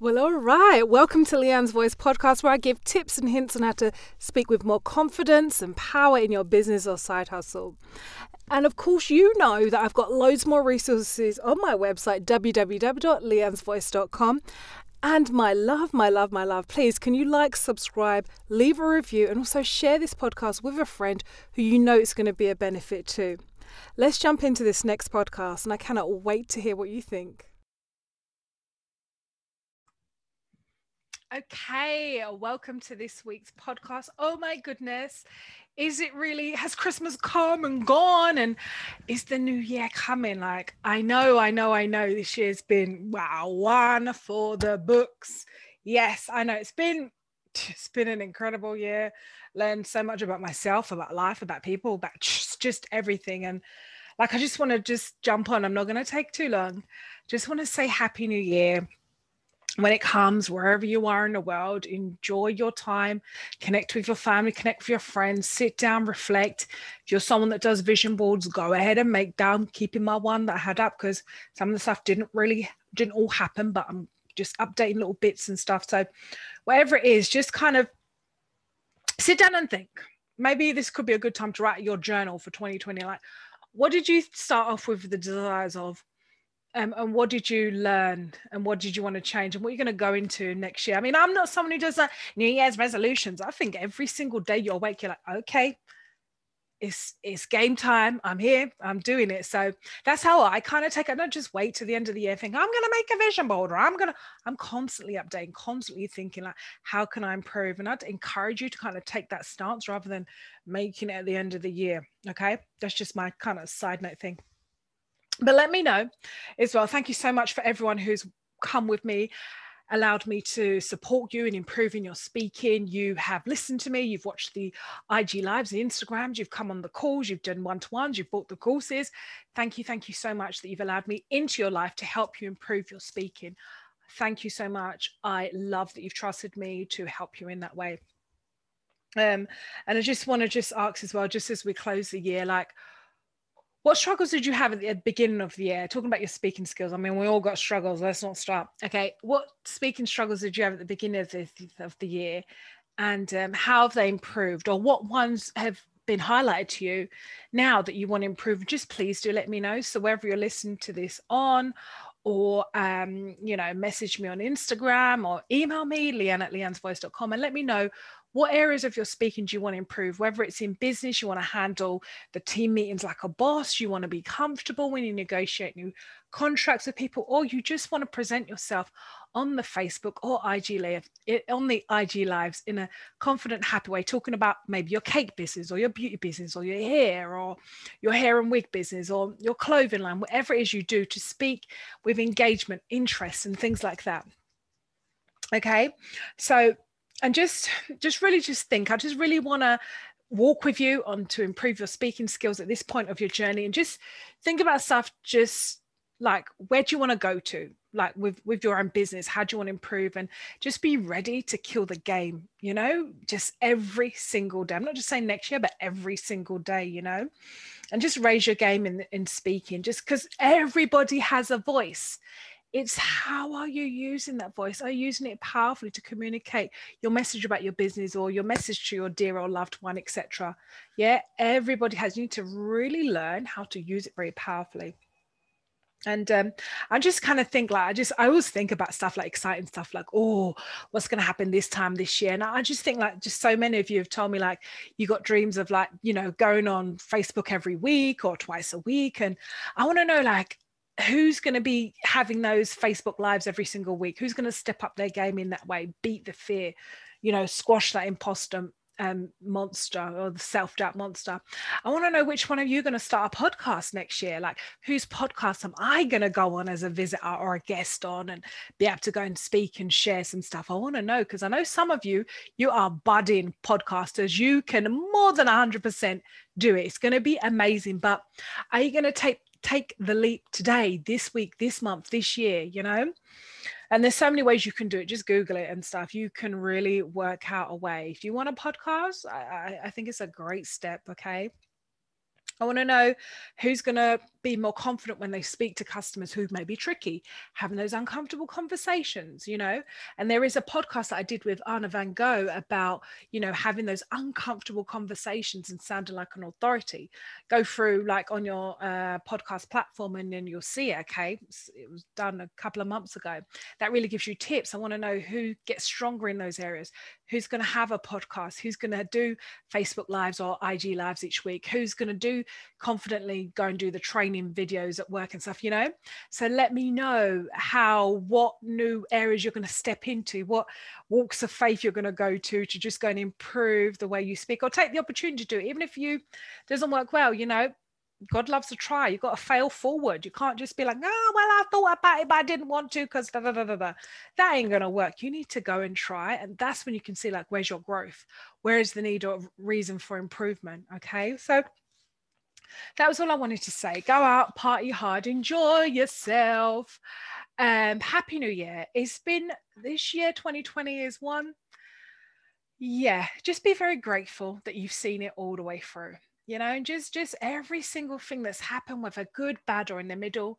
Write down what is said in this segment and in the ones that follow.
Well, all right. Welcome to Leanne's Voice podcast, where I give tips and hints on how to speak with more confidence and power in your business or side hustle. And of course, you know that I've got loads more resources on my website, www.leannesvoice.com. And my love, my love, my love, please can you like, subscribe, leave a review, and also share this podcast with a friend who you know it's going to be a benefit to. Let's jump into this next podcast, and I cannot wait to hear what you think. Okay, uh, welcome to this week's podcast. Oh my goodness, is it really? Has Christmas come and gone? And is the new year coming? Like, I know, I know, I know this year's been wow, one for the books. Yes, I know it's been it's been an incredible year. Learned so much about myself, about life, about people, about just, just everything. And like, I just want to just jump on. I'm not going to take too long. Just want to say Happy New Year when it comes wherever you are in the world enjoy your time connect with your family connect with your friends sit down reflect. If you're someone that does vision boards go ahead and make them keeping my one that i had up because some of the stuff didn't really didn't all happen but i'm just updating little bits and stuff. So whatever it is just kind of sit down and think. Maybe this could be a good time to write your journal for 2020 like what did you start off with the desires of um, and what did you learn and what did you want to change and what you're you going to go into next year? I mean i'm not someone who does that new year's resolutions. I think every single day you're awake you're like okay it's it's game time. I'm here. I'm doing it. So that's how i kind of take it. I don't just wait to the end of the year think i'm going to make a vision board or i'm going to i'm constantly updating constantly thinking like how can i improve? And i'd encourage you to kind of take that stance rather than making it at the end of the year okay? That's just my kind of side note thing but let me know as well. Thank you so much for everyone who's come with me, allowed me to support you in improving your speaking. You have listened to me, you've watched the IG lives, the Instagrams, you've come on the calls, you've done one to ones, you've bought the courses. Thank you, thank you so much that you've allowed me into your life to help you improve your speaking. Thank you so much. I love that you've trusted me to help you in that way. Um, and I just want to just ask as well, just as we close the year, like, what struggles did you have at the beginning of the year? Talking about your speaking skills. I mean, we all got struggles. Let's not stop. Okay. What speaking struggles did you have at the beginning of the, of the year? And um, how have they improved? Or what ones have been highlighted to you now that you want to improve? Just please do let me know. So, wherever you're listening to this on, or um, you know, message me on Instagram or email me, leanne at leannesvoice.com, and let me know what areas of your speaking do you want to improve? Whether it's in business you want to handle the team meetings like a boss you want to be comfortable when you negotiate new contracts with people or you just want to present yourself on the facebook or ig live on the ig lives in a confident happy way talking about maybe your cake business or your beauty business or your hair or your hair and wig business or your clothing line whatever it is you do to speak with engagement interest and things like that. Okay? So and just just really just think i just really want to walk with you on to improve your speaking skills at this point of your journey and just think about stuff just like where do you want to go to? Like with with your own business how do you want to improve? And just be ready to kill the game you know? Just every single day i'm not just saying next year but every single day you know? And just raise your game in in speaking just because everybody has a voice it's how are you using that voice? Are you using it powerfully to communicate your message about your business or your message to your dear or loved one etc yeah everybody has you need to really learn how to use it very powerfully. And um, I just kind of think like I just I always think about stuff like exciting stuff like oh what's going to happen this time this year? And I just think like just so many of you have told me like you got dreams of like you know going on Facebook every week or twice a week and I want to know like who's going to be having those Facebook lives every single week? Who's going to step up their game in that way, beat the fear, you know, squash that imposter um, monster or the self doubt monster? I want to know which one of you going to start a podcast next year. Like, whose podcast am I going to go on as a visitor or a guest on and be able to go and speak and share some stuff? I want to know because I know some of you, you are budding podcasters. You can more than 100% do it. It's going to be amazing. But are you going to take take the leap today, this week, this month, this year, you know? And there's so many ways you can do it. Just Google it and stuff. You can really work out a way. If you want a podcast, I, I think it's a great step. Okay. I want to know who's going to be more confident when they speak to customers who may be tricky, having those uncomfortable conversations, you know. And there is a podcast that I did with Anna Van Gogh about, you know, having those uncomfortable conversations and sounding like an authority. Go through like on your uh, podcast platform and then you'll see it. Okay. It was done a couple of months ago. That really gives you tips. I want to know who gets stronger in those areas, who's going to have a podcast, who's going to do Facebook Lives or IG Lives each week, who's going to do confidently go and do the training videos at work and stuff, you know? So let me know how, what new areas you're going to step into, what walks of faith you're going to go to to just go and improve the way you speak or take the opportunity to do it. Even if you doesn't work well, you know, God loves to try. You've got to fail forward. You can't just be like, oh, well, I thought about it, but I didn't want to because da, da, da, da, da. That ain't going to work. You need to go and try. And that's when you can see, like, where's your growth? Where is the need or reason for improvement? Okay. So that was all I wanted to say. Go out, party hard, enjoy yourself. Um, Happy New Year. It's been this year, 2020 is one. Yeah, just be very grateful that you've seen it all the way through. You know, and just just every single thing that's happened, whether good, bad, or in the middle,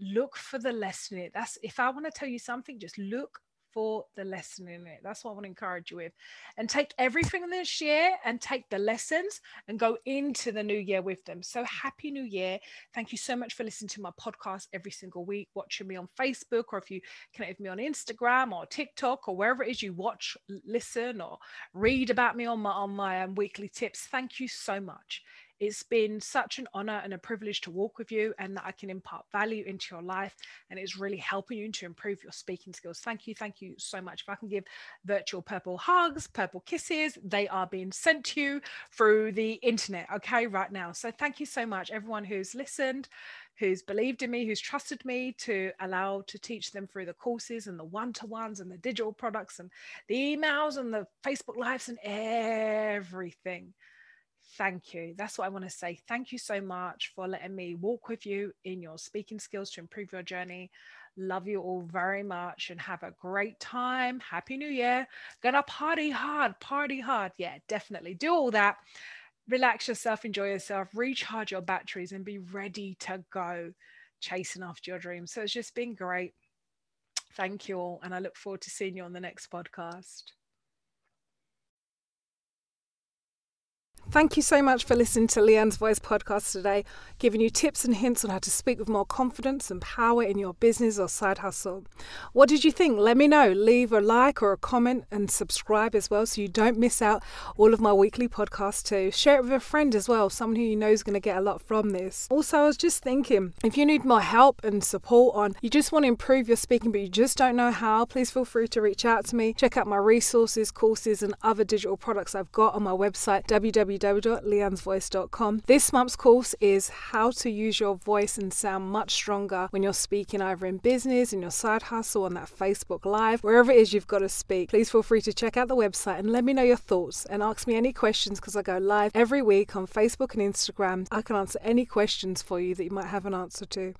look for the lesson in it. That's if I want to tell you something, just look for the lesson in it. That's what I want to encourage you with. And take everything this year and take the lessons and go into the new year with them. So happy new year. Thank you so much for listening to my podcast every single week, watching me on Facebook, or if you connect with me on Instagram or TikTok or wherever it is you watch, listen, or read about me on my on my um, weekly tips. Thank you so much. It's been such an honor and a privilege to walk with you and that I can impart value into your life. And it's really helping you to improve your speaking skills. Thank you. Thank you so much. If I can give virtual purple hugs, purple kisses, they are being sent to you through the internet. Okay, right now. So thank you so much, everyone who's listened who's believed in me, who's trusted me to allow to teach them through the courses and the one-to-ones and the digital products and the emails and the Facebook lives and everything thank you. That's what I want to say. Thank you so much for letting me walk with you in your speaking skills to improve your journey. Love you all very much and have a great time. Happy New Year. Gonna party hard, party hard. Yeah, definitely do all that. Relax yourself, enjoy yourself, recharge your batteries, and be ready to go chasing after your dreams. So it's just been great. Thank you all. And I look forward to seeing you on the next podcast. Thank you so much for listening to Leanne's Voice podcast today, giving you tips and hints on how to speak with more confidence and power in your business or side hustle. What did you think? Let me know. Leave a like or a comment and subscribe as well so you don't miss out all of my weekly podcasts too. Share it with a friend as well, someone who you know is going to get a lot from this. Also, I was just thinking if you need more help and support on, you just want to improve your speaking but you just don't know how, please feel free to reach out to me. Check out my resources, courses, and other digital products I've got on my website, www www.leannesvoice.com. This month's course is how to use your voice and sound much stronger when you're speaking either in business, in your side hustle, on that Facebook Live, wherever it is you've got to speak. Please feel free to check out the website and let me know your thoughts and ask me any questions because I go live every week on Facebook and Instagram. I can answer any questions for you that you might have an answer to.